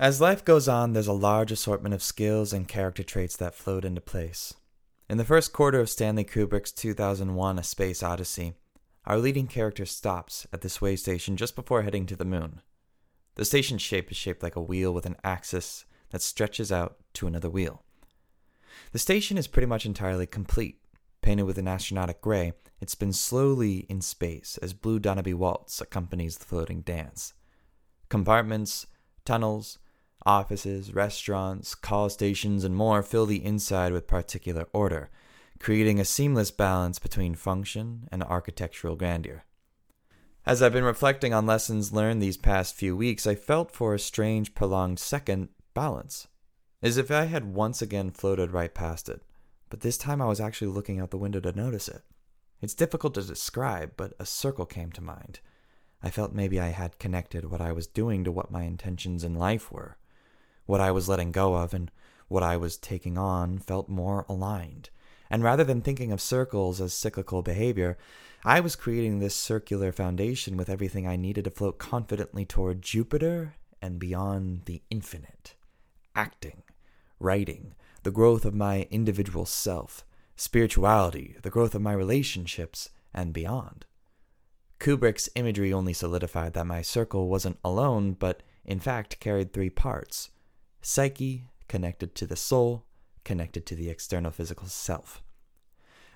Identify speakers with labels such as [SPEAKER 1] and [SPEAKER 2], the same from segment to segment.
[SPEAKER 1] As life goes on, there's a large assortment of skills and character traits that float into place. In the first quarter of Stanley Kubrick's 2001 A Space Odyssey, our leading character stops at this way station just before heading to the moon. The station's shape is shaped like a wheel with an axis that stretches out to another wheel. The station is pretty much entirely complete. Painted with an astronautic gray, it spins slowly in space as Blue Danube Waltz accompanies the floating dance. Compartments, tunnels, offices, restaurants, call stations, and more fill the inside with particular order, creating a seamless balance between function and architectural grandeur. As I've been reflecting on lessons learned these past few weeks, I felt for a strange, prolonged second balance, as if I had once again floated right past it but this time I was actually looking out the window to notice it. It's difficult to describe, but a circle came to mind. I felt maybe I had connected what I was doing to what my intentions in life were. What I was letting go of and what I was taking on felt more aligned. And rather than thinking of circles as cyclical behavior, I was creating this circular foundation with everything I needed to float confidently toward Jupiter and beyond the infinite. Acting, writing, the growth of my individual self, spirituality, the growth of my relationships, and beyond. Kubrick's imagery only solidified that my circle wasn't alone, but in fact carried three parts psyche, connected to the soul, connected to the external physical self.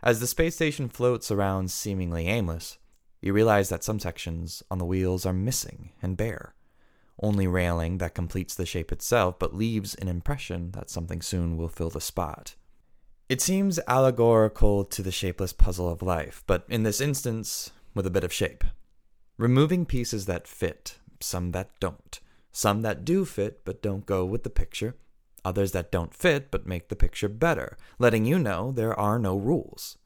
[SPEAKER 1] As the space station floats around seemingly aimless, you realize that some sections on the wheels are missing and bare only railing that completes the shape itself, but leaves an impression that something soon will fill the spot. It seems allegorical to the shapeless puzzle of life, but in this instance, with a bit of shape. Removing pieces that fit, some that don't, some that do fit but don't go with the picture, others that don't fit but make the picture better, letting you know there are no rules.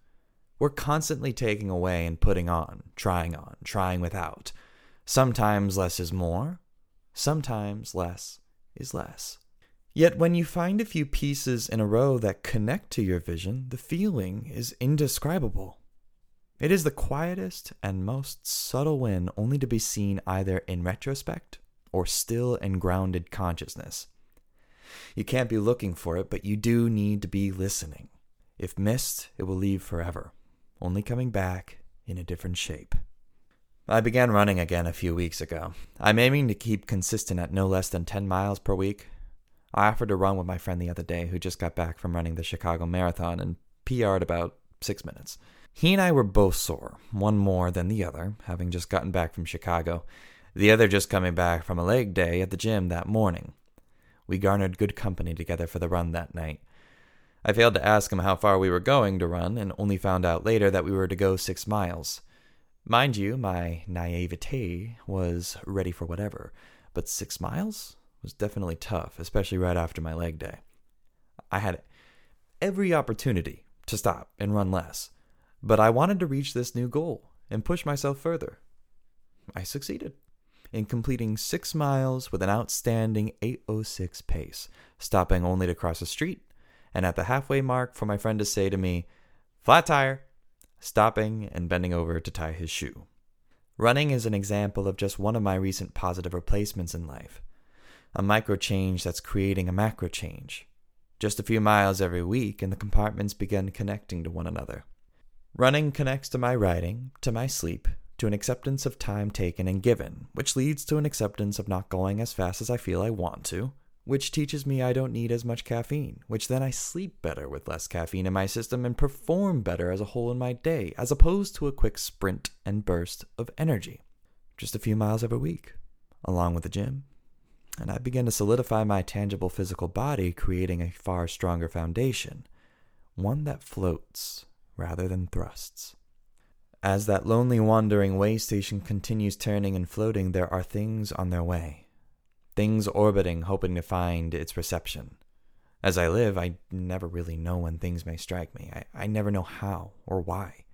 [SPEAKER 1] We're constantly taking away and putting on, trying on, trying without. Sometimes less is more, Sometimes less is less. Yet when you find a few pieces in a row that connect to your vision, the feeling is indescribable. It is the quietest and most subtle win only to be seen either in retrospect or still and grounded consciousness. You can't be looking for it, but you do need to be listening. If missed, it will leave forever, only coming back in a different shape. I began running again a few weeks ago. I'm aiming to keep consistent at no less than 10 miles per week. I offered to run with my friend the other day who just got back from running the Chicago Marathon and PR'd about six minutes. He and I were both sore, one more than the other, having just gotten back from Chicago, the other just coming back from a leg day at the gym that morning. We garnered good company together for the run that night. I failed to ask him how far we were going to run and only found out later that we were to go six miles. Mind you, my naivete was ready for whatever, but six miles was definitely tough, especially right after my leg day. I had every opportunity to stop and run less, but I wanted to reach this new goal and push myself further. I succeeded in completing six miles with an outstanding 806 pace, stopping only to cross a street, and at the halfway mark for my friend to say to me, Flat tire! stopping and bending over to tie his shoe. Running is an example of just one of my recent positive replacements in life. A micro change that's creating a macro change. Just a few miles every week, and the compartments begin connecting to one another. Running connects to my writing, to my sleep, to an acceptance of time taken and given, which leads to an acceptance of not going as fast as I feel I want to, which teaches me I don't need as much caffeine, which then I sleep better with less caffeine in my system and perform better as a whole in my day, as opposed to a quick sprint and burst of energy. Just a few miles every week, along with the gym. And I begin to solidify my tangible physical body, creating a far stronger foundation, one that floats rather than thrusts. As that lonely wandering way station continues turning and floating, there are things on their way things orbiting, hoping to find its reception. As I live, I never really know when things may strike me. I, I never know how or why.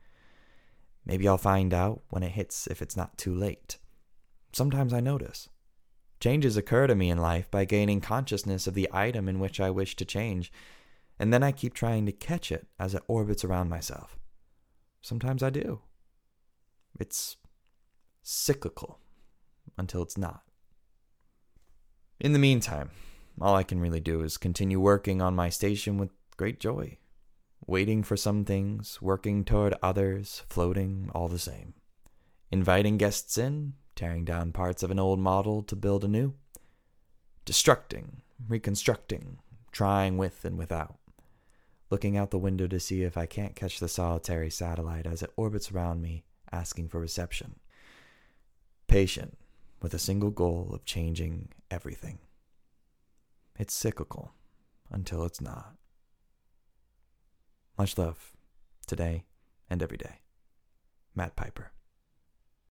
[SPEAKER 1] Maybe I'll find out when it hits if it's not too late. Sometimes I notice. Changes occur to me in life by gaining consciousness of the item in which I wish to change, and then I keep trying to catch it as it orbits around myself. Sometimes I do. It's cyclical until it's not. In the meantime, all I can really do is continue working on my station with great joy, waiting for some things, working toward others, floating all the same, inviting guests in, tearing down parts of an old model to build a new, destructing, reconstructing, trying with and without, looking out the window to see if I can't catch the solitary satellite as it orbits around me, asking for reception. Patient, with a single goal of changing everything. It's cyclical until it's not. Much love, today and every day. Matt Piper.